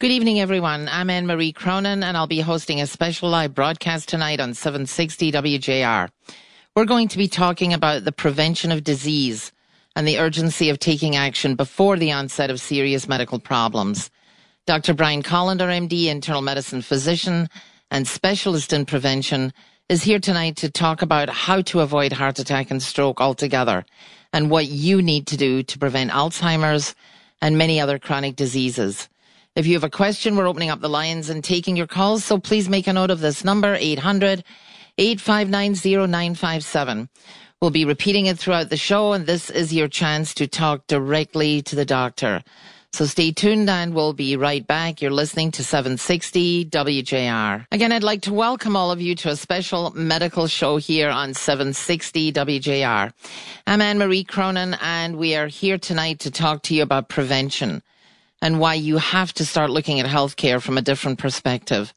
Good evening, everyone. I'm Anne Marie Cronin, and I'll be hosting a special live broadcast tonight on 760 WJR. We're going to be talking about the prevention of disease and the urgency of taking action before the onset of serious medical problems. Dr. Brian Kolender, MD, internal medicine physician and specialist in prevention, is here tonight to talk about how to avoid heart attack and stroke altogether and what you need to do to prevent Alzheimer's and many other chronic diseases. If you have a question, we're opening up the lines and taking your calls. So please make a note of this number, 800 859 0957. We'll be repeating it throughout the show, and this is your chance to talk directly to the doctor. So stay tuned and we'll be right back. You're listening to 760 WJR. Again, I'd like to welcome all of you to a special medical show here on 760 WJR. I'm Anne Marie Cronin and we are here tonight to talk to you about prevention and why you have to start looking at healthcare from a different perspective.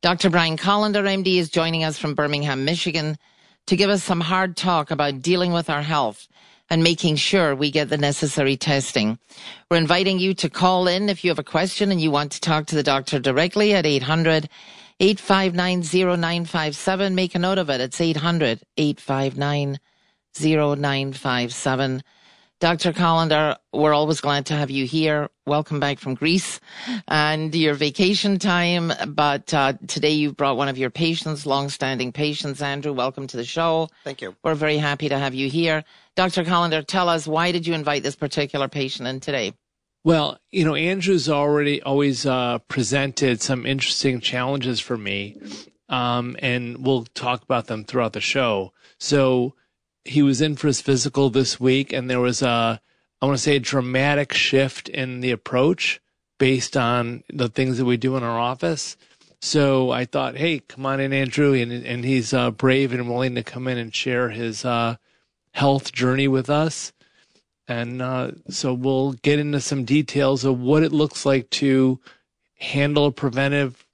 Dr. Brian Kolender, MD, is joining us from Birmingham, Michigan to give us some hard talk about dealing with our health and making sure we get the necessary testing. We're inviting you to call in if you have a question and you want to talk to the doctor directly at 800 859 0957. Make a note of it. It's 800 859 0957. Dr. Kolender, we're always glad to have you here. Welcome back from Greece and your vacation time. But uh, today you've brought one of your patients, long-standing patients. Andrew, welcome to the show. Thank you. We're very happy to have you here. Dr. Kolender, tell us why did you invite this particular patient in today? Well, you know, Andrew's already always uh, presented some interesting challenges for me, um, and we'll talk about them throughout the show. So he was in for his physical this week, and there was a, I want to say, a dramatic shift in the approach based on the things that we do in our office. So I thought, hey, come on in, Andrew, and and he's uh, brave and willing to come in and share his uh, health journey with us. And uh, so we'll get into some details of what it looks like to handle a preventive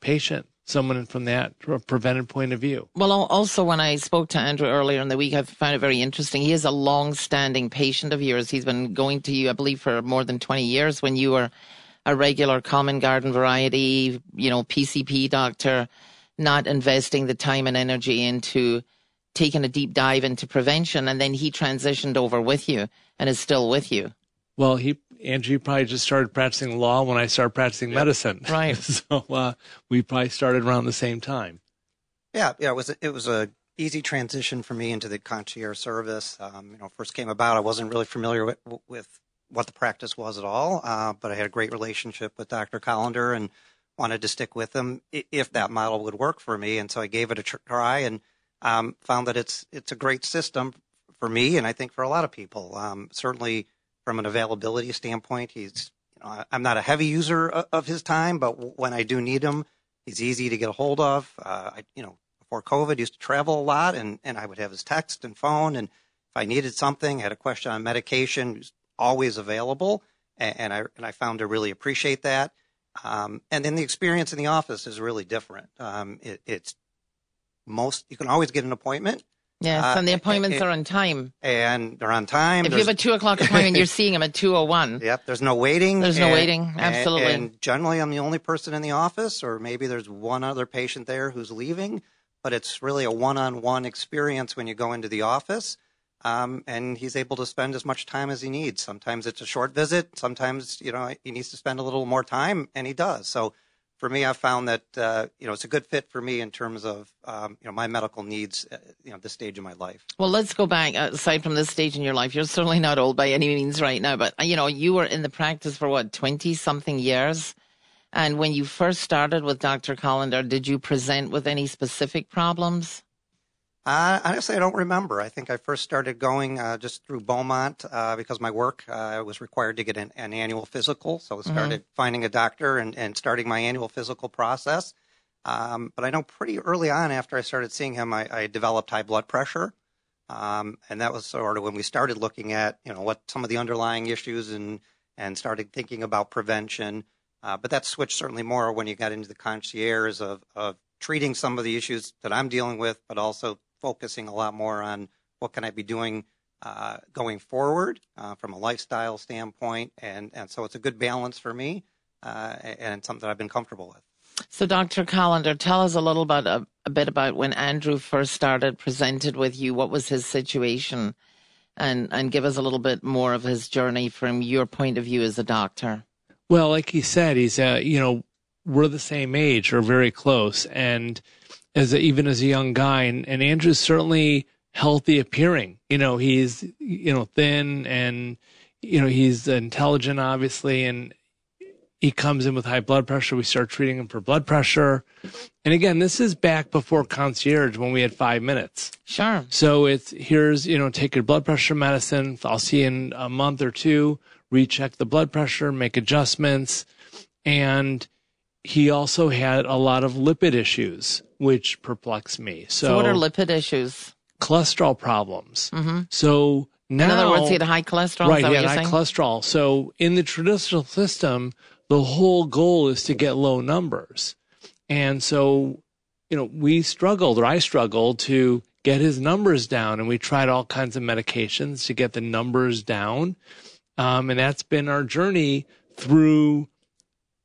patient someone from that preventive point of view. Well, also when I spoke to Andrew earlier in the week, I found it very interesting. He is a long-standing patient of yours. He's been going to you, I believe, for more than 20 years when you were a regular common garden variety, you know, PCP doctor, not investing the time and energy into taking a deep dive into prevention. And then he transitioned over with you and is still with you. Well, he Andrew probably just started practicing law when I started practicing yep. medicine. Right. so uh, we probably started around the same time. Yeah, yeah. It was it was a easy transition for me into the concierge service. Um, you know, first came about, I wasn't really familiar with, with what the practice was at all, uh, but I had a great relationship with Dr. Kolender and wanted to stick with him if that model would work for me. And so I gave it a try and um, found that it's it's a great system for me, and I think for a lot of people. Um, certainly from an availability standpoint. He's, you know, I'm not a heavy user of his time, but when I do need him, he's easy to get a hold of. Uh, I, you know, before COVID, used to travel a lot, and and I would have his text and phone, and if I needed something, had a question on medication, he's always available, and, and I and I found to really appreciate that. Um, and then the experience in the office is really different. Um, it, it's most you can always get an appointment Yes, uh, and the appointments are on time. And they're on time. If you have a two o'clock appointment, you're seeing them at two o one. Yep, there's no waiting. There's no waiting. Absolutely. And, and, generally, I'm the only person in the office, or maybe there's one other patient there who's leaving. But it's really a one-on-one experience when you go into the office. Um, and he's able to spend as much time as he needs. Sometimes it's a short visit. Sometimes, you know, he needs to spend a little more time, and he does. So for me, I've found that uh, you know it's a good fit for me in terms of um, you know my medical needs. Uh, you know, this stage of my life. Well, let's go back uh, aside from this stage in your life. You're certainly not old by any means right now, but you know you were in the practice for what twenty something years. And when you first started with Dr. Kolender, did you present with any specific problems? Uh, honestly, I don't remember. I think I first started going uh, just through Beaumont uh, because my work uh, was required to get an, an, annual physical. So I mm-hmm. started mm-hmm. finding a doctor and, and, starting my annual physical process. Um, but I know pretty early on after I started seeing him, I, I developed high blood pressure. Um, and that was sort of when we started looking at, you know, what some of the underlying issues and, and started thinking about prevention. Uh, but that switched certainly more when you got into the concierge of, of treating some of the issues that I'm dealing with, but also focusing a lot more on what can I be doing uh, going forward uh, from a lifestyle standpoint, and and so it's a good balance for me. uh, and something that I've been comfortable with. So, Dr. Kolender, tell us a little bit a, a bit about when Andrew first started, presented with you. What was his situation, and and give us a little bit more of his journey from your point of view as a doctor. Well, like he said, he's a you know we're the same age or very close, and as a, even as a young guy, and, and Andrew's certainly healthy appearing. You know, he's you know thin and you know he's intelligent, obviously, and he comes in with high blood pressure. We start treating him for blood pressure. And again, this is back before concierge when we had five minutes. Sure. So it's here's, you know, take your blood pressure medicine. I'll see you in a month or two, recheck the blood pressure, make adjustments. And he also had a lot of lipid issues, which perplex me. So, so what are lipid issues? Cholesterol problems. Mm-hmm. So now, in other words, he had high cholesterol. Right, he had high saying? cholesterol. So in the traditional system, the whole goal is to get low numbers. And so, you know, we struggled, or I struggled to get his numbers down, and we tried all kinds of medications to get the numbers down. Um, and that's been our journey through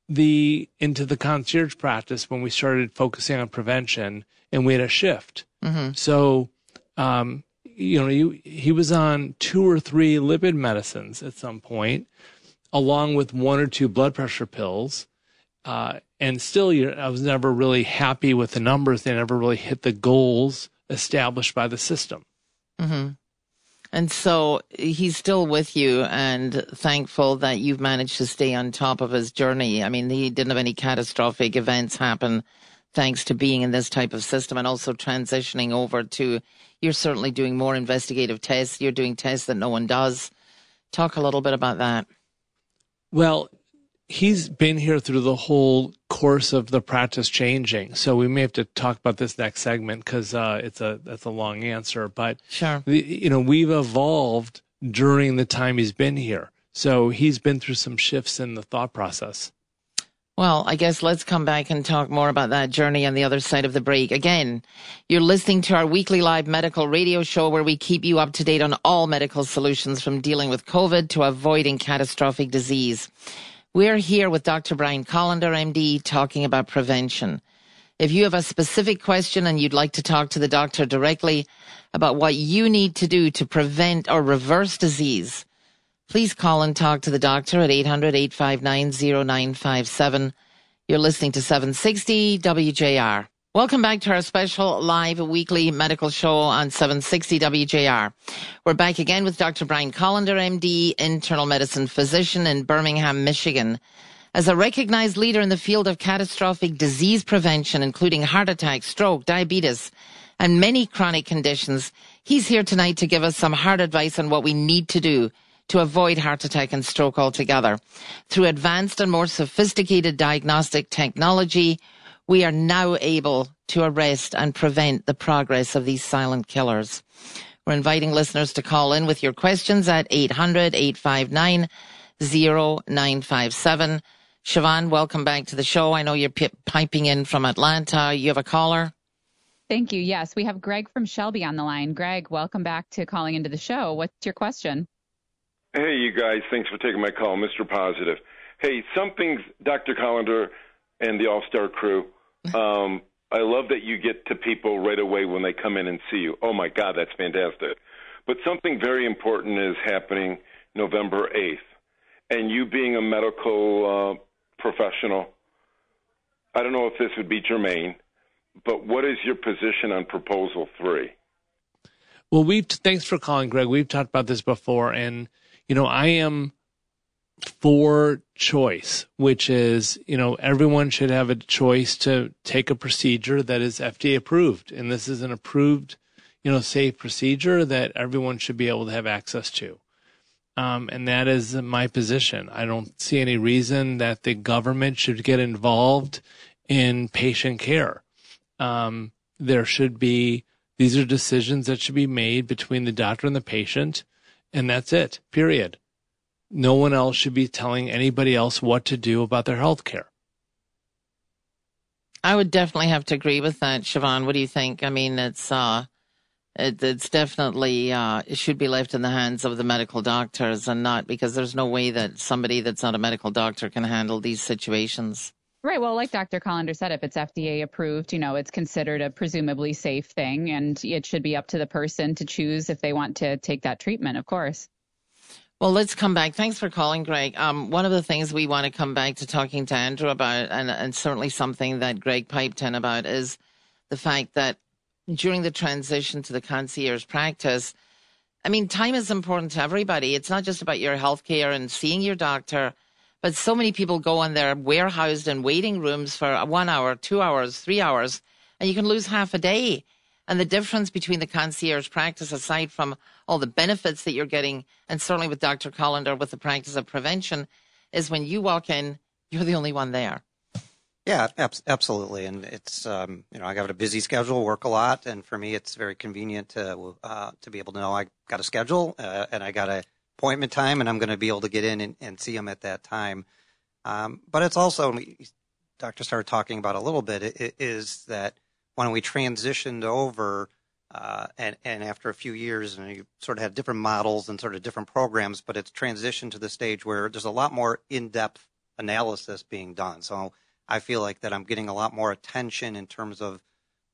the into the concierge practice when we started focusing on prevention, and we had a shift. Mm-hmm. So, um, you know, he, he was on two or three lipid medicines at some point along with one or two blood pressure pills. Uh, and still, I was never really happy with the numbers. They never really hit the goals established by the system. Mm-hmm. And so he's still with you and thankful that you've managed to stay on top of his journey. I mean, he didn't have any catastrophic events happen thanks to being in this type of system and also transitioning over to you're certainly doing more investigative tests. You're doing tests that no one does. Talk a little bit about that. Well, he's been here through the whole course of the practice changing. So we may have to talk about this next segment because uh, it's a that's a long answer. But sure, the, you know, we've evolved during the time he's been here. So he's been through some shifts in the thought process. Well, I guess let's come back and talk more about that journey on the other side of the break. Again, you're listening to our weekly live medical radio show where we keep you up to date on all medical solutions from dealing with COVID to avoiding catastrophic disease. We're here with Dr. Brian Kolender, MD, talking about prevention. If you have a specific question and you'd like to talk to the doctor directly about what you need to do to prevent or reverse disease, Please call and talk to the doctor at 800-859-0957. You're listening to 760 WJR. Welcome back to our special live weekly medical show on 760 WJR. We're back again with Dr. Brian Kolender, MD, internal medicine physician in Birmingham, Michigan. As a recognized leader in the field of catastrophic disease prevention, including heart attack, stroke, diabetes, and many chronic conditions, he's here tonight to give us some hard advice on what we need to do to avoid heart attack and stroke altogether. Through advanced and more sophisticated diagnostic technology, we are now able to arrest and prevent the progress of these silent killers. We're inviting listeners to call in with your questions at 800 859 0957. Siobhan, welcome back to the show. I know you're p- piping in from Atlanta. You have a caller? Thank you. Yes, we have Greg from Shelby on the line. Greg, welcome back to calling into the show. What's your question? Hey, you guys. Thanks for taking my call, Mr. Positive. Hey, something's Dr. Kolender and the All Star crew. Um, I love that you get to people right away when they come in and see you. Oh my God, that's fantastic. But something very important is happening November 8th. And you being a medical uh, professional, I don't know if this would be germane, but what is your position on Proposal 3? Well, we've thanks for calling, Greg. We've talked about this before, and you know, I am for choice, which is, you know, everyone should have a choice to take a procedure that is FDA approved. And this is an approved, you know, safe procedure that everyone should be able to have access to. Um, and that is my position. I don't see any reason that the government should get involved in patient care. Um, there should be, these are decisions that should be made between the doctor and the patient and that's it, period. No one else should be telling anybody else what to do about their health care. I would definitely have to agree with that, Siobhan. What do you think? I mean, it's, uh, It, it's definitely uh, it should be left in the hands of the medical doctors and not because there's no way that somebody that's not a medical doctor can handle these situations. Right. Well, like Dr. Kolender said, if it's FDA approved, you know, it's considered a presumably safe thing, and it should be up to the person to choose if they want to take that treatment, of course. Well, let's come back. Thanks for calling, Greg. Um, one of the things we want to come back to talking to Andrew about, and, and certainly something that Greg piped in about, is the fact that during the transition to the concierge practice, I mean, time is important to everybody. It's not just about your health care and seeing your doctor, but so many people go on their warehoused in waiting rooms for one hour, two hours, three hours, and you can lose half a day. And the difference between the concierge practice, aside from all the benefits that you're getting, and certainly with Dr. Kolender with the practice of prevention, is when you walk in, you're the only one there. Yeah, ab- absolutely. And it's um, you know I got a busy schedule, work a lot, and for me it's very convenient to uh, to be able to know I got a schedule uh, and I got a appointment time, and I'm going to be able to get in and, and see them at that time. Um, but it's also doctor started talking about a little bit it, is that when we transitioned over. Uh, and, and after a few years, and you sort of have different models and sort of different programs, but it's transitioned to the stage where there's a lot more in-depth analysis being done. So I feel like that I'm getting a lot more attention in terms of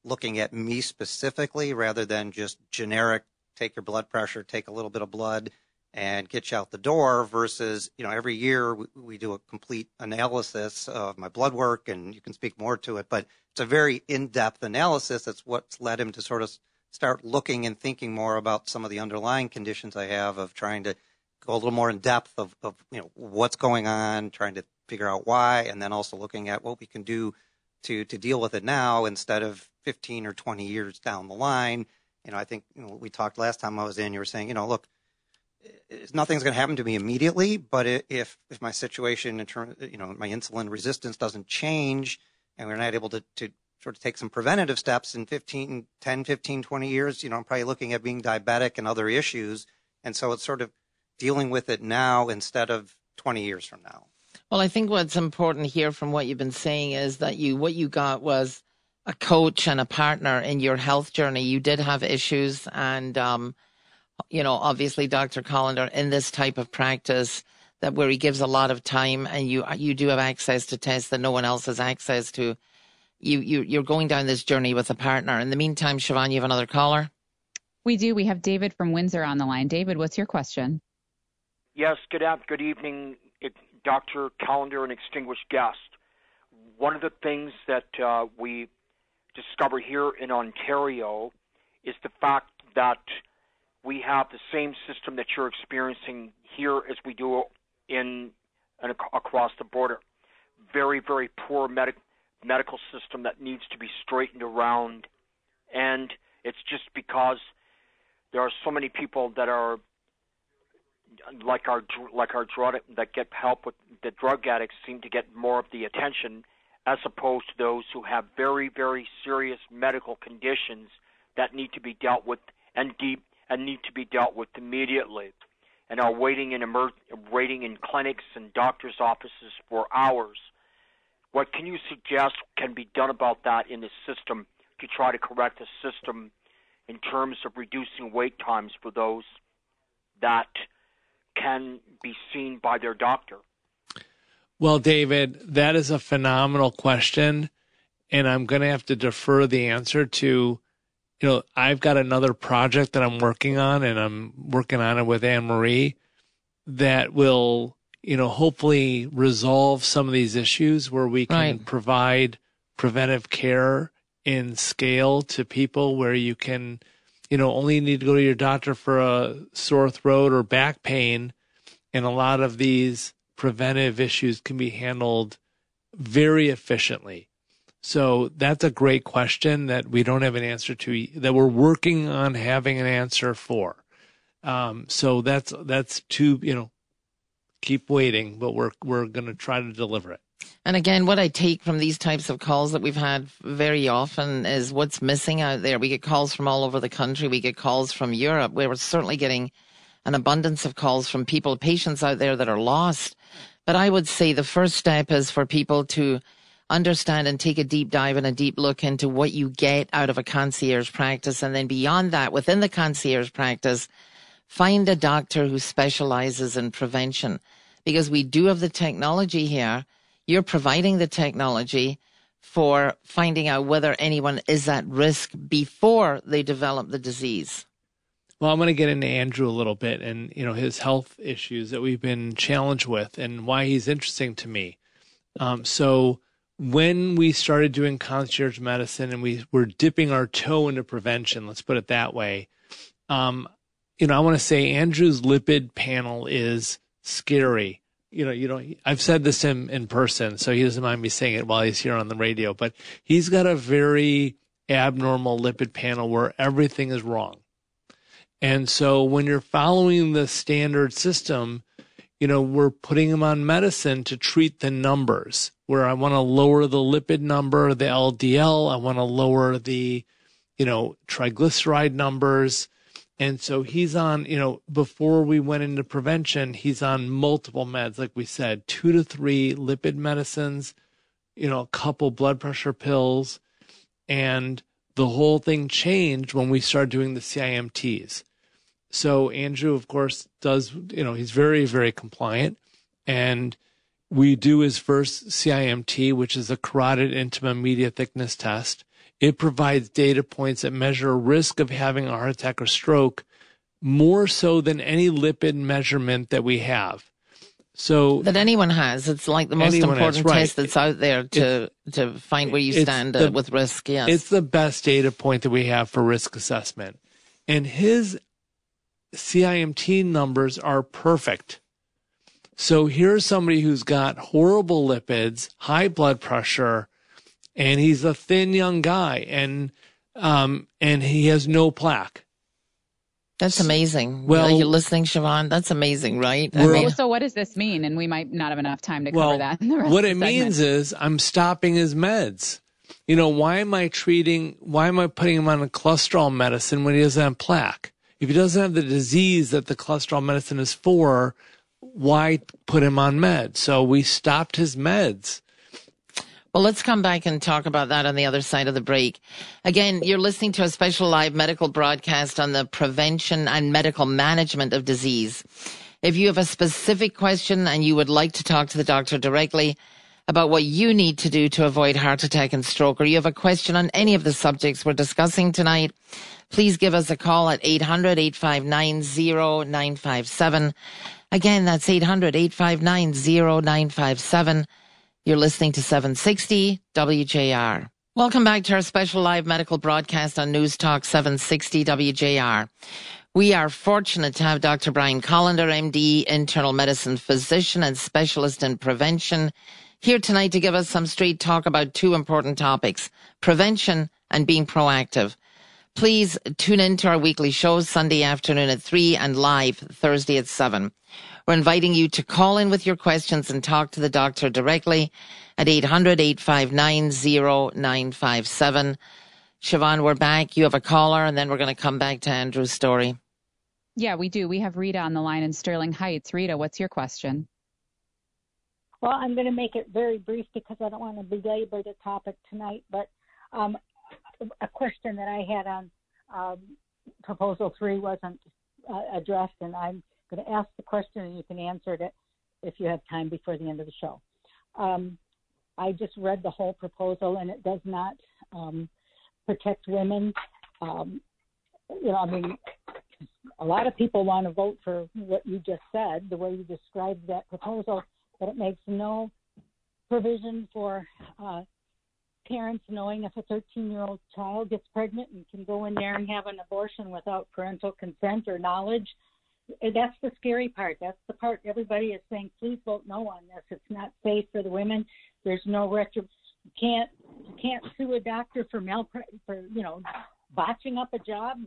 looking at me specifically rather than just generic take your blood pressure, take a little bit of blood and get you out the door versus, you know, every year we, we do a complete analysis of my blood work and you can speak more to it, but it's a very in-depth analysis. That's what's led him to sort of start looking and thinking more about some of the underlying conditions I have of trying to go a little more in depth of, of you know, what's going on, trying to figure out why, and then also looking at what we can do to to deal with it now instead of 15 or 20 years down the line. You know, I think you know, we talked last time I was in. You were saying, you know, look, nothing's going to happen to me immediately, but if if my situation in terms, you know, my insulin resistance doesn't change, and we're not able to to sort of take some preventative steps in 15, 10, 15, 20 years, you know, I'm probably looking at being diabetic and other issues. And so it's sort of dealing with it now instead of 20 years from now. Well, I think what's important here from what you've been saying is that you what you got was a coach and a partner in your health journey. You did have issues, and um, you know, obviously, Dr. Kolender in this type of practice that where he gives a lot of time, and you you do have access to tests that no one else has access to. You you you're going down this journey with a partner. In the meantime, Siobhan, you have another caller. We do. We have David from Windsor on the line. David, what's your question? Yes. Good up. Good evening. Dr. Kolender, an extinguished guest. One of the things that uh, we discover here in Ontario is the fact that we have the same system that you're experiencing here as we do in, in across the border. Very, very poor medic, medical system that needs to be straightened around, and it's just because there are so many people that are like our like our drug that get help with the drug addicts seem to get more of the attention as opposed to those who have very very serious medical conditions that need to be dealt with and deep and need to be dealt with immediately and are waiting in emer- waiting in clinics and doctors offices for hours what can you suggest can be done about that in the system to try to correct the system in terms of reducing wait times for those that can be seen by their doctor? Well, David, that is a phenomenal question. And I'm going to have to defer the answer to, you know, I've got another project that I'm working on, and I'm working on it with Anne Marie that will, you know, hopefully resolve some of these issues where we can right. provide preventive care in scale to people where you can you know, only need to go to your doctor for a sore throat or back pain. And a lot of these preventive issues can be handled very efficiently. So that's a great question that we don't have an answer to, that we're working on having an answer for. Um, so that's, that's to, you know, keep waiting, but we're, we're going to try to deliver it. And again, what I take from these types of calls that we've had very often is what's missing out there. We get calls from all over the country. We get calls from Europe. We're certainly getting an abundance of calls from people, patients out there that are lost. But I would say the first step is for people to understand and take a deep dive and a deep look into what you get out of a concierge practice. And then beyond that, within the concierge practice, find a doctor who specializes in prevention because we do have the technology here. You're providing the technology for finding out whether anyone is at risk before they develop the disease. Well, I'm going to get into Andrew a little bit and you know his health issues that we've been challenged with and why he's interesting to me. Um, so when we started doing concierge medicine and we were dipping our toe into prevention, let's put it that way. Um, you know, I want to say Andrew's lipid panel is scary. You know, you know, I've said this to him in person, so he doesn't mind me saying it while he's here on the radio, but he's got a very abnormal lipid panel where everything is wrong. And so when you're following the standard system, you know, we're putting him on medicine to treat the numbers where I want to lower the lipid number, the LDL. I want to lower the, you know, triglyceride numbers. And so he's on, you know, before we went into prevention, he's on multiple meds, like we said, two to three lipid medicines, you know, a couple blood pressure pills. And the whole thing changed when we started doing the CIMTs. So Andrew, of course, does, you know, he's very, very compliant. And we do his first CIMT, which is a carotid intima media thickness test. It provides data points that measure risk of having a heart attack or stroke more so than any lipid measurement that we have. So that anyone has, it's like the most important has, right. test that's out there to it's, to find where you stand the, uh, with risk. Yes, it's the best data point that we have for risk assessment, and his CIMT numbers are perfect. So here's somebody who's got horrible lipids, high blood pressure, and he's a thin young guy, and um, and he has no plaque. That's amazing. Well, you're you listening, Siobhan? That's amazing, right? I mean, so what does this mean? And we might not have enough time to cover that. well, that. what it means is I'm stopping his meds. You know, why am I treating? Why am I putting him on a cholesterol medicine when he doesn't have plaque? If he doesn't have the disease that the cholesterol medicine is for, why put him on meds? So we stopped his meds. Well, let's come back and talk about that on the other side of the break. Again, you're listening to a special live medical broadcast on the prevention and medical management of disease. If you have a specific question and you would like to talk to the doctor directly about what you need to do to avoid heart attack and stroke, or you have a question on any of the subjects we're discussing tonight, please give us a call at 800 859 0957. Again, that's 800 859 0957. You're listening to 760 WJR. Welcome back to our special live medical broadcast on News Talk 760 WJR. We are fortunate to have Dr. Brian Kolender, MD, internal medicine physician and specialist in prevention, here tonight to give us some straight talk about two important topics, prevention and being proactive. Please tune in to our weekly shows Sunday afternoon at 3 and live Thursday at 7. We're inviting you to call in with your questions and talk to the doctor directly at 800-859-0957. Siobhan, we're back. You have a caller and then we're going to come back to Andrew's story. Yeah, we do. We have Rita on the line in Sterling Heights. Rita, what's your question? Well, I'm going to make it very brief because I don't want to belabor the topic tonight, but um, a question that I had on um, proposal three wasn't uh, addressed, and I'm going to ask the question, and you can answer it if you have time before the end of the show. Um, I just read the whole proposal, and it does not um, protect women. Um, you know, I mean, a lot of people want to vote for what you just said, the way you described that proposal, but it makes no provision for uh, parents knowing if a 13 year old child gets pregnant and can go in there and have an abortion without parental consent or knowledge. That's the scary part. That's the part everybody is saying, please vote no on this. It's not safe for the women. There's no retro. You can't you can't sue a doctor for mal for you know botching up a job.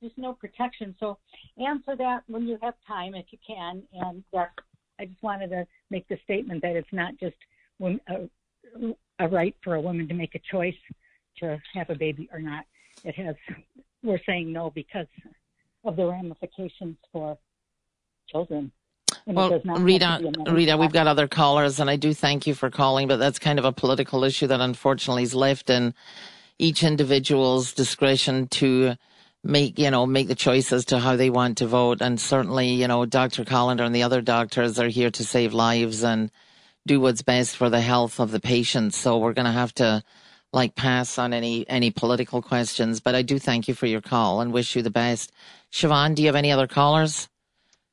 There's no protection. So answer that when you have time, if you can. And that's I just wanted to make the statement that it's not just uh, a right for a woman to make a choice to have a baby or not. It has, we're saying no because of the ramifications for children. well, Rita, Rita, we've got other callers, and I do thank you for calling, but that's kind of a political issue that unfortunately is left in each individual's discretion to make you know make the choice as to how they want to vote. And certainly you know dr Kolender and the other doctors are here to save lives and do what's best for the health of the patients. So we're going to have to like pass on any any political questions. But i do thank you for your call and wish you the best. Siobhan do you have any other callers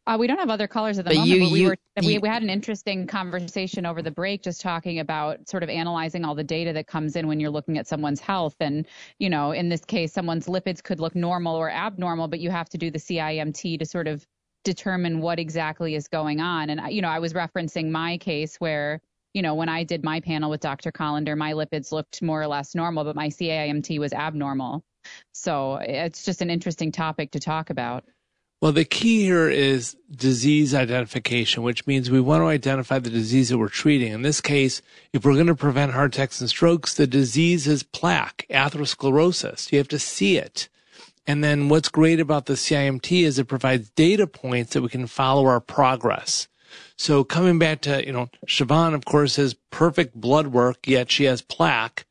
uh, we don't have other callers at the but moment, you, but we you, were you, we, we had an interesting conversation over the break, just talking about sort of analyzing all the data that comes in when you're looking at someone's health. And you know, in this case, someone's lipids could look normal or abnormal, but you have to do the CIMT to sort of determine what exactly is going on. And you know, I was referencing my case where you know, when I did my panel with Dr. Kolender, my lipids looked more or less normal, but my CIMT was abnormal. So it's just an interesting topic to talk about. Well, the key here is disease identification, which means we want to identify the disease that we're treating. In this case, if we're going to prevent heart attacks and strokes, the disease is plaque, atherosclerosis. You have to see it. And then what's great about the CIMT is it provides data points that we can follow our progress. So coming back to, you know, Siobhan, of course, has perfect blood work, yet she has plaque.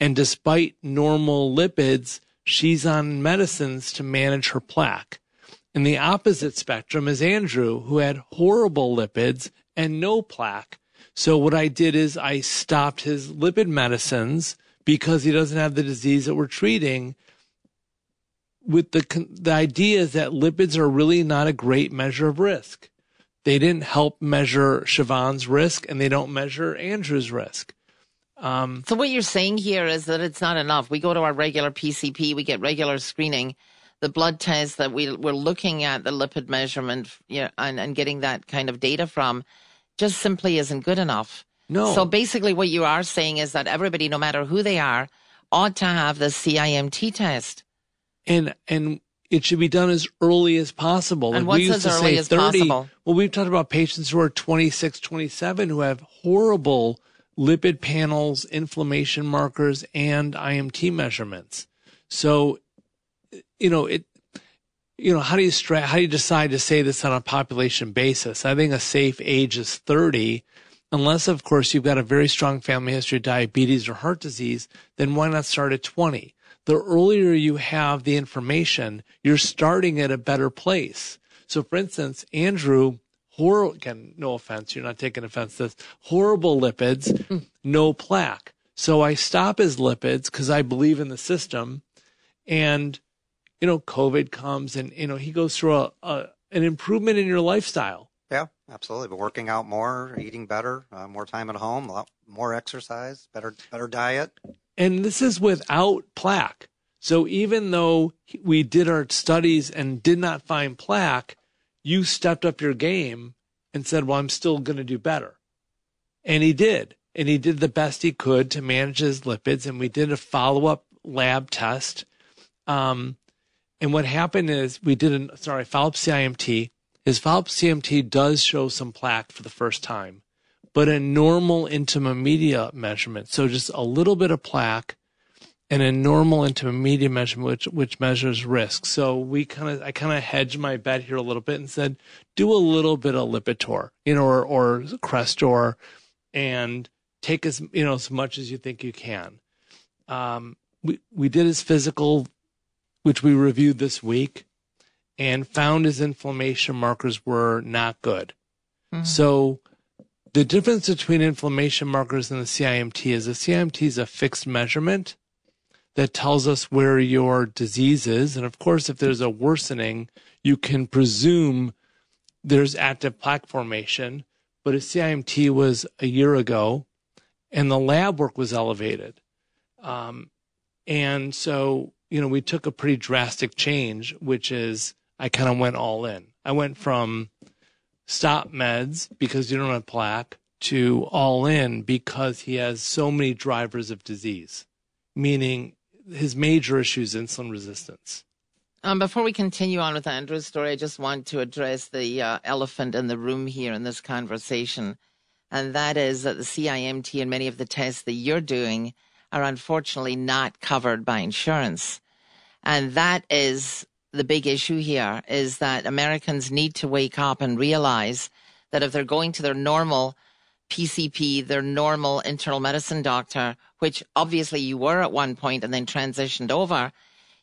And despite normal lipids, she's on medicines to manage her plaque. In the opposite spectrum is Andrew, who had horrible lipids and no plaque. So what I did is I stopped his lipid medicines because he doesn't have the disease that we're treating. With the the idea is that lipids are really not a great measure of risk. They didn't help measure Siobhan's risk, and they don't measure Andrew's risk. Um, so what you're saying here is that it's not enough. We go to our regular PCP, we get regular screening, the blood test that we we're looking at the lipid measurement you know, and, and getting that kind of data from just simply isn't good enough. No. So basically what you are saying is that everybody, no matter who they are, ought to have the CIMT test. And and it should be done as early as possible. And like what's as early as 30, possible? Well, we've talked about patients who are 26, 27 who have horrible lipid panels, inflammation markers, and IMT measurements. So you know, it, you know, how do you how do you decide to say this on a population basis? I think a safe age is 30, unless of course you've got a very strong family history of diabetes or heart disease, then why not start at 20? The earlier you have the information, you're starting at a better place. So for instance, Andrew, horrible, again, no offense, you're not taking offense to this, horrible lipids, hmm. no plaque. So I stop his lipids because I believe in the system and you know, COVID comes and, you know, he goes through a, a an improvement in your lifestyle. Yeah, absolutely. But working out more, eating better, uh, more time at home, a lot more exercise, better better diet. And this is without plaque. So even though we did our studies and did not find plaque, you stepped up your game and said, "Well, I'm still going to do better." And he did. And he did the best he could to manage his lipids and we did a follow-up lab test. Um, and what happened is we did an sorry follow-up CIMT. His follow-up CIMT does show some plaque for the first time, but a normal intima media measurement, so just a little bit of plaque, and a normal intima media measurement which which measures risk. So we kind of I kind of hedged my bet here a little bit and said do a little bit of Lipitor, you know, or or Crestor, and take as you know as much as you think you can. Um, we we did his physical which we reviewed this week, and found his inflammation markers were not good. Mm-hmm. So the difference between inflammation markers and the CIMT is the CIMT is a fixed measurement that tells us where your disease is. And of course, if there's a worsening, you can presume there's active plaque formation. But a CIMT was a year ago and the lab work was elevated. Um, and so you know, we took a pretty drastic change, which is I kind of went all in. I went from stop meds because you don't have plaque to all in because he has so many drivers of disease, meaning his major issue is insulin resistance. Um, before we continue on with Andrew's story, I just want to address the uh, elephant in the room here in this conversation, and that is that the CIMT and many of the tests that you're doing are unfortunately not covered by insurance. And that is the big issue here is that Americans need to wake up and realize that if they're going to their normal PCP, their normal internal medicine doctor, which obviously you were at one point and then transitioned over,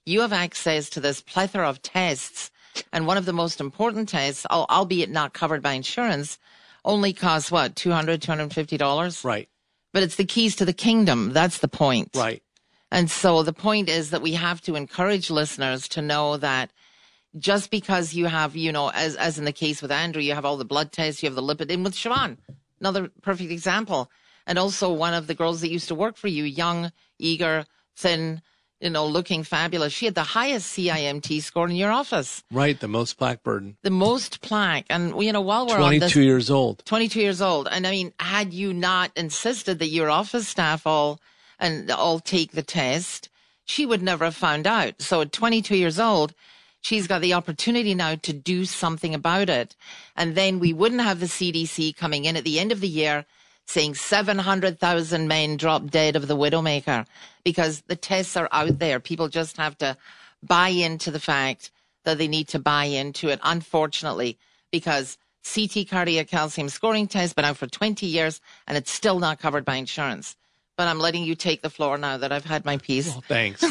you have access to this plethora of tests. And one of the most important tests, albeit not covered by insurance, only costs what, $200, $250? Right. But it's the keys to the kingdom. That's the point. Right. And so the point is that we have to encourage listeners to know that just because you have, you know, as, as in the case with Andrew, you have all the blood tests, you have the lipid, and with Siobhan, another perfect example. And also one of the girls that used to work for you, young, eager, thin, you know, looking fabulous. She had the highest CIMT score in your office. Right, the most plaque burden. The most plaque. And, you know, while we're 22 on this, years old. 22 years old. And I mean, had you not insisted that your office staff all and I'll take the test, she would never have found out. So at 22 years old, she's got the opportunity now to do something about it. And then we wouldn't have the CDC coming in at the end of the year saying 700,000 men drop dead of the widowmaker because the tests are out there. People just have to buy into the fact that they need to buy into it, unfortunately, because CT cardiac calcium scoring test has been out for 20 years and it's still not covered by insurance. But I'm letting you take the floor now that I've had my piece. Well, thanks.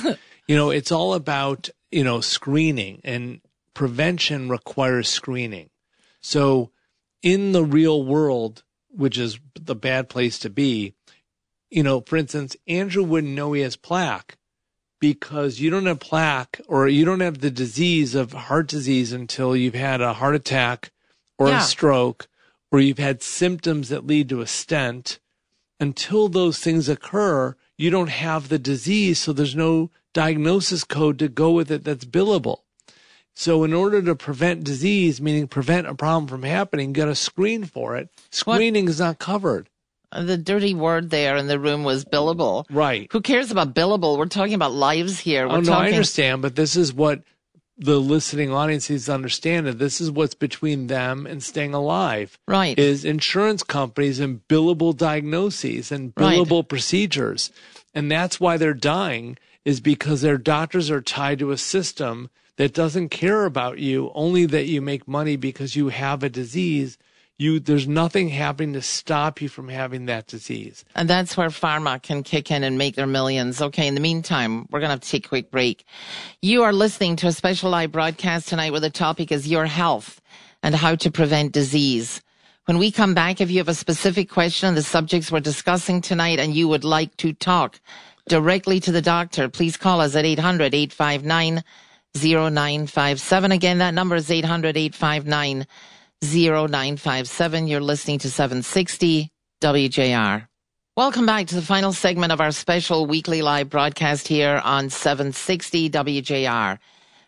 you know, it's all about, you know, screening and prevention requires screening. So in the real world, which is the bad place to be. You know, for instance, Andrew wouldn't know he has plaque because you don't have plaque or you don't have the disease of heart disease until you've had a heart attack or yeah. a stroke or you've had symptoms that lead to a stent. Until those things occur, you don't have the disease. So there's no diagnosis code to go with it that's billable. So in order to prevent disease, meaning prevent a problem from happening, you got to screen for it. Screening what? is not covered. The dirty word there in the room was billable. Right. Who cares about billable? We're talking about lives here. We're oh, no, talking... I understand, but this is what the listening audience needs to understand that this is what's between them and staying alive. Right. Is insurance companies and billable diagnoses and billable right. procedures. And that's why they're dying is because their doctors are tied to a system that doesn't care about you, only that you make money because you have a disease. You, there's nothing happening to stop you from having that disease. And that's where pharma can kick in and make their millions. Okay. In the meantime, we're going to to take a quick break. You are listening to a special live broadcast tonight where the topic is your health and how to prevent disease. When we come back, if you have a specific question on the subjects we're discussing tonight and you would like to talk directly to the doctor, please call us at 800 859 0957. Again, that number is 800 859 0957. You're listening to 760 WJR. Welcome back to the final segment of our special weekly live broadcast here on 760 WJR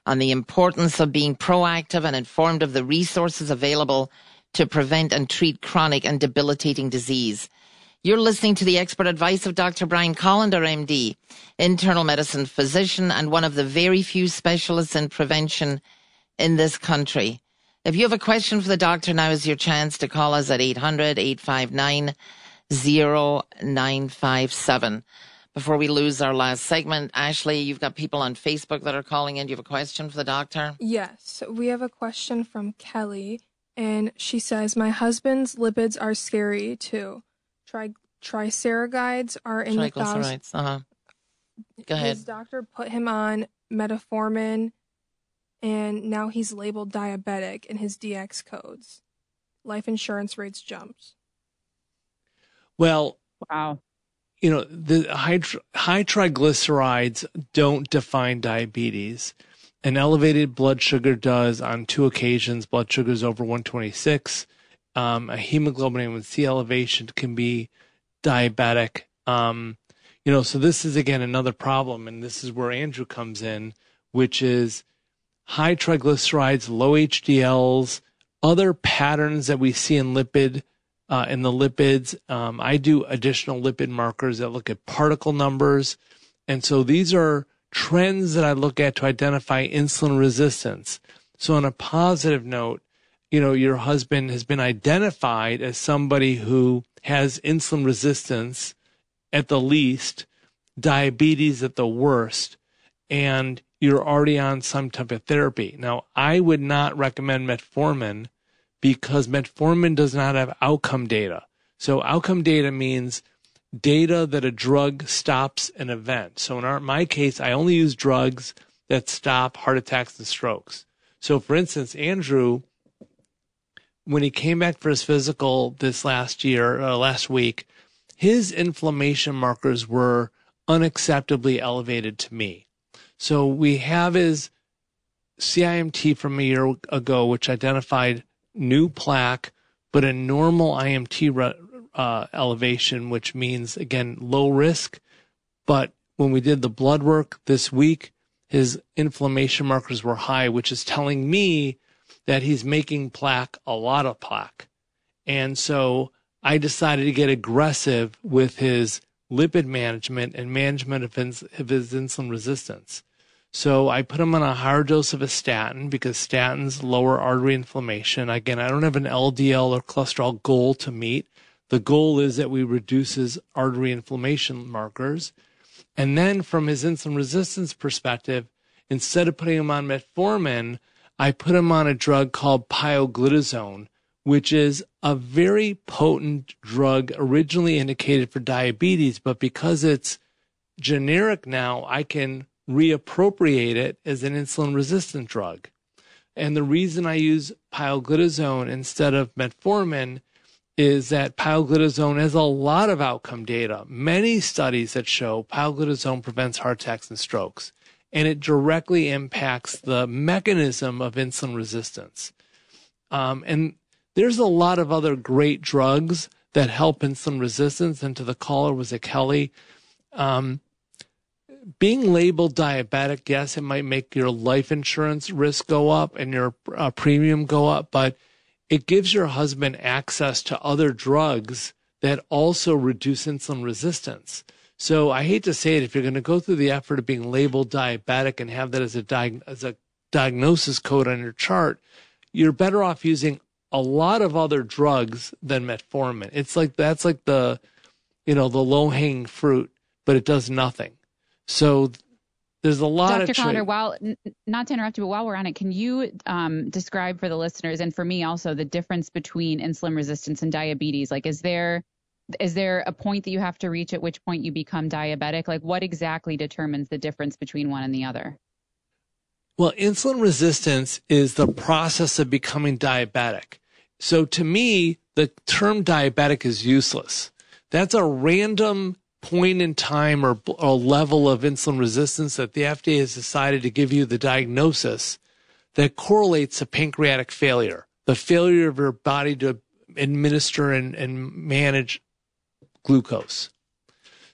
on the importance of being proactive and informed of the resources available to prevent and treat chronic and debilitating disease. You're listening to the expert advice of Dr. Brian Kolender, MD, internal medicine physician and one of the very few specialists in prevention in this country. If you have a question for the doctor, now is your chance to call us at 800 859 0957. Before we lose our last segment, Ashley, you've got people on Facebook that are calling in. Do you have a question for the doctor? Yes. We have a question from Kelly, and she says, My husband's lipids are scary too tri- triglycerides are in the thousands. Uh-huh. Go ahead. His doctor put him on metformin, and now he's labeled diabetic in his DX codes. Life insurance rates jumped. Well, wow. You know, the high, high triglycerides don't define diabetes. An elevated blood sugar does on two occasions. Blood sugar is over 126 um, a hemoglobin A1C elevation can be diabetic. Um, you know, so this is again another problem, and this is where Andrew comes in, which is high triglycerides, low HDLs, other patterns that we see in lipid uh, in the lipids. Um, I do additional lipid markers that look at particle numbers, and so these are trends that I look at to identify insulin resistance. So on a positive note, you know, your husband has been identified as somebody who has insulin resistance at the least, diabetes at the worst, and you're already on some type of therapy. Now, I would not recommend metformin because metformin does not have outcome data. So outcome data means data that a drug stops an event. So in our, my case, I only use drugs that stop heart attacks and strokes. So for instance, Andrew, when he came back for his physical this last year, uh, last week, his inflammation markers were unacceptably elevated to me. So we have his CIMT from a year ago, which identified new plaque, but a normal IMT uh, elevation, which means again low risk. But when we did the blood work this week, his inflammation markers were high, which is telling me that he's making plaque, a lot of plaque. And so I decided to get aggressive with his lipid management and management of his, of his insulin resistance. So I put him on a higher dose of a statin because statins lower artery inflammation. Again, I don't have an LDL or cholesterol goal to meet. The goal is that we reduce his artery inflammation markers. And then from his insulin resistance perspective, instead of putting him on metformin, I put him on a drug called pioglitazone, which is a very potent drug originally indicated for diabetes, but because it's generic now, I can reappropriate it as an insulin resistant drug. And the reason I use pioglitazone instead of metformin is that pioglitazone has a lot of outcome data, many studies that show pioglitazone prevents heart attacks and strokes, and it directly impacts the mechanism of insulin resistance. Um, and there's a lot of other great drugs that help insulin resistance. And to the caller was a Kelly. Um, being labeled diabetic, yes, it might make your life insurance risk go up and your uh, premium go up, but it gives your husband access to other drugs that also reduce insulin resistance. So I hate to say it, if you're going to go through the effort of being labeled diabetic and have that as a, diag- as a diagnosis code on your chart, you're better off using a lot of other drugs than metformin. It's like that's like the, you know, the low hanging fruit, but it does nothing. So there's a lot of. Dr. of Connor, while not to interrupt you, but while we're on it, can you um, describe for the listeners and for me also the difference between insulin resistance and diabetes? Like, is there is there a point that you have to reach at which point you become diabetic? Like, what exactly determines the difference between one and the other? Well, insulin resistance is the process of becoming diabetic. So to me, the term diabetic is useless. That's a random point in time or a level of insulin resistance that the FDA has decided to give you the diagnosis that correlates to pancreatic failure, the failure of your body to administer and, and manage glucose.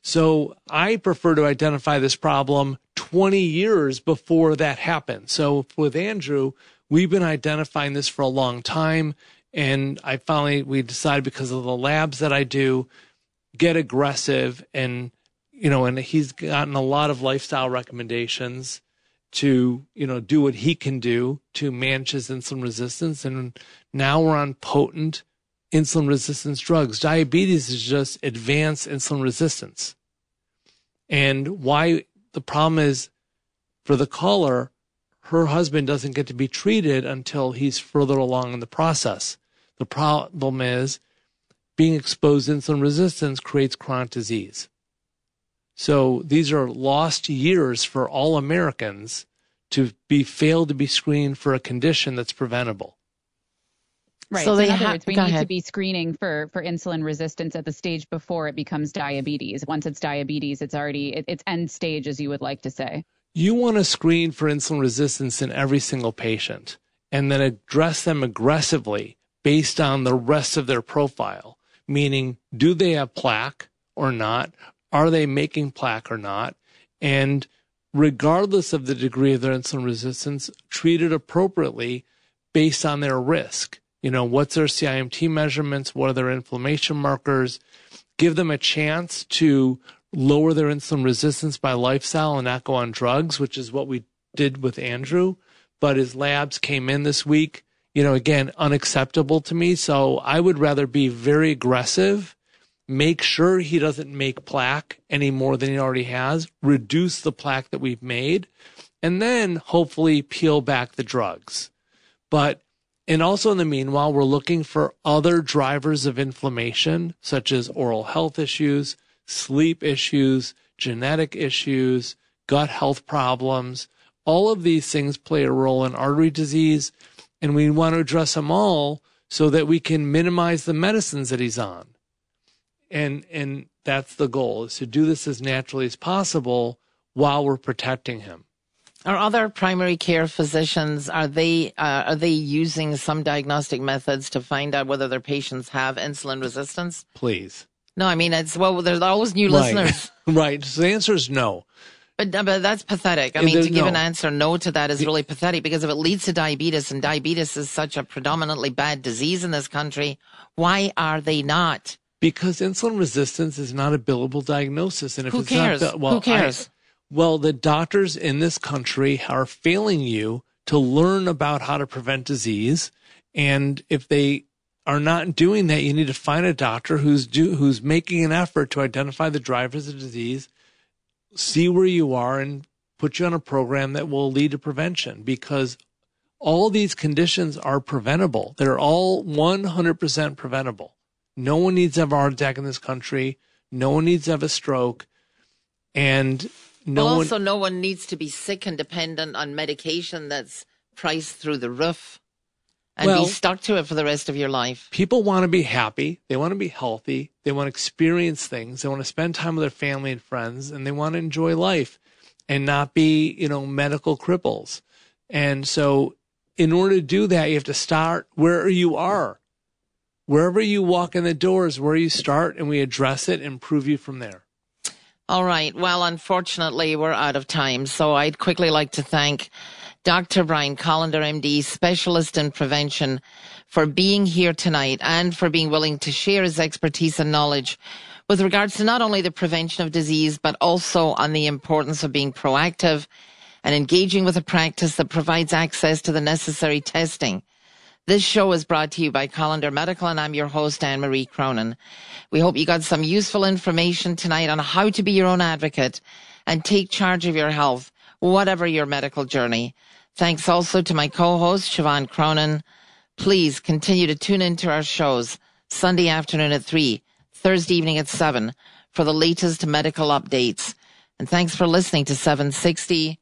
So I prefer to identify this problem 20 years before that happened. So with Andrew, we've been identifying this for a long time. And I finally, we decided because of the labs that I do, get aggressive and, you know, and he's gotten a lot of lifestyle recommendations to, you know, do what he can do to manage his insulin resistance. And now we're on potent insulin resistance drugs. Diabetes is just advanced insulin resistance. And why the problem is for the caller, her husband doesn't get to be treated until he's further along in the process. The problem is being exposed to insulin resistance creates chronic disease. So these are lost years for all Americans to be failed to be screened for a condition that's preventable. Right. So, so in other ha- words, we need ahead. to be screening for for insulin resistance at the stage before it becomes diabetes. Once it's diabetes, it's already it, it's end stage, as you would like to say. You want to screen for insulin resistance in every single patient, and then address them aggressively based on the rest of their profile. Meaning, do they have plaque or not? Are they making plaque or not? And regardless of the degree of their insulin resistance, treat it appropriately based on their risk you know, what's their CIMT measurements? What are their inflammation markers? Give them a chance to lower their insulin resistance by lifestyle and not go on drugs, which is what we did with Andrew. But his labs came in this week, you know, again, unacceptable to me. So I would rather be very aggressive, make sure he doesn't make plaque any more than he already has, reduce the plaque that we've made, and then hopefully peel back the drugs. But And also in the meanwhile, we're looking for other drivers of inflammation, such as oral health issues, sleep issues, genetic issues, gut health problems. All of these things play a role in artery disease, and we want to address them all so that we can minimize the medicines that he's on. And and that's the goal is to do this as naturally as possible while we're protecting him. Are other primary care physicians are they uh, are they using some diagnostic methods to find out whether their patients have insulin resistance? Please. No, I mean it's well. There's always new right. listeners. right. So the answer is no. But, but that's pathetic. I mean, to give no. an answer no to that is really pathetic because if it leads to diabetes and diabetes is such a predominantly bad disease in this country, why are they not? Because insulin resistance is not a billable diagnosis. And if Who it's cares? not, well, Who cares? I, well, the doctors in this country are failing you to learn about how to prevent disease. And if they are not doing that, you need to find a doctor who's do, who's making an effort to identify the drivers of disease see where you are and put you on a program that will lead to prevention because all these conditions are preventable. They're all 100% preventable. No one needs to have a heart attack in this country. No one needs to have a stroke. And no also one, no one needs to be sick and dependent on medication that's priced through the roof and well, be stuck to it for the rest of your life. People want to be happy. They want to be healthy. They want to experience things. They want to spend time with their family and friends and they want to enjoy life and not be, you know, medical cripples. And so in order to do that, you have to start where you are. Wherever you walk in the doors, where you start and we address it and improve you from there. All right. Well, unfortunately, we're out of time. So I'd quickly like to thank Dr. Brian Kolender, MD, specialist in prevention, for being here tonight and for being willing to share his expertise and knowledge with regards to not only the prevention of disease, but also on the importance of being proactive and engaging with a practice that provides access to the necessary testing. This show is brought to you by Kolender Medical, and I'm your host, Anne Marie Cronin. We hope you got some useful information tonight on how to be your own advocate and take charge of your health, whatever your medical journey. Thanks also to my co-host, Siobhan Cronin. Please continue to tune into our shows Sunday afternoon at 3, Thursday evening at 7 for the latest medical updates. And thanks for listening to 760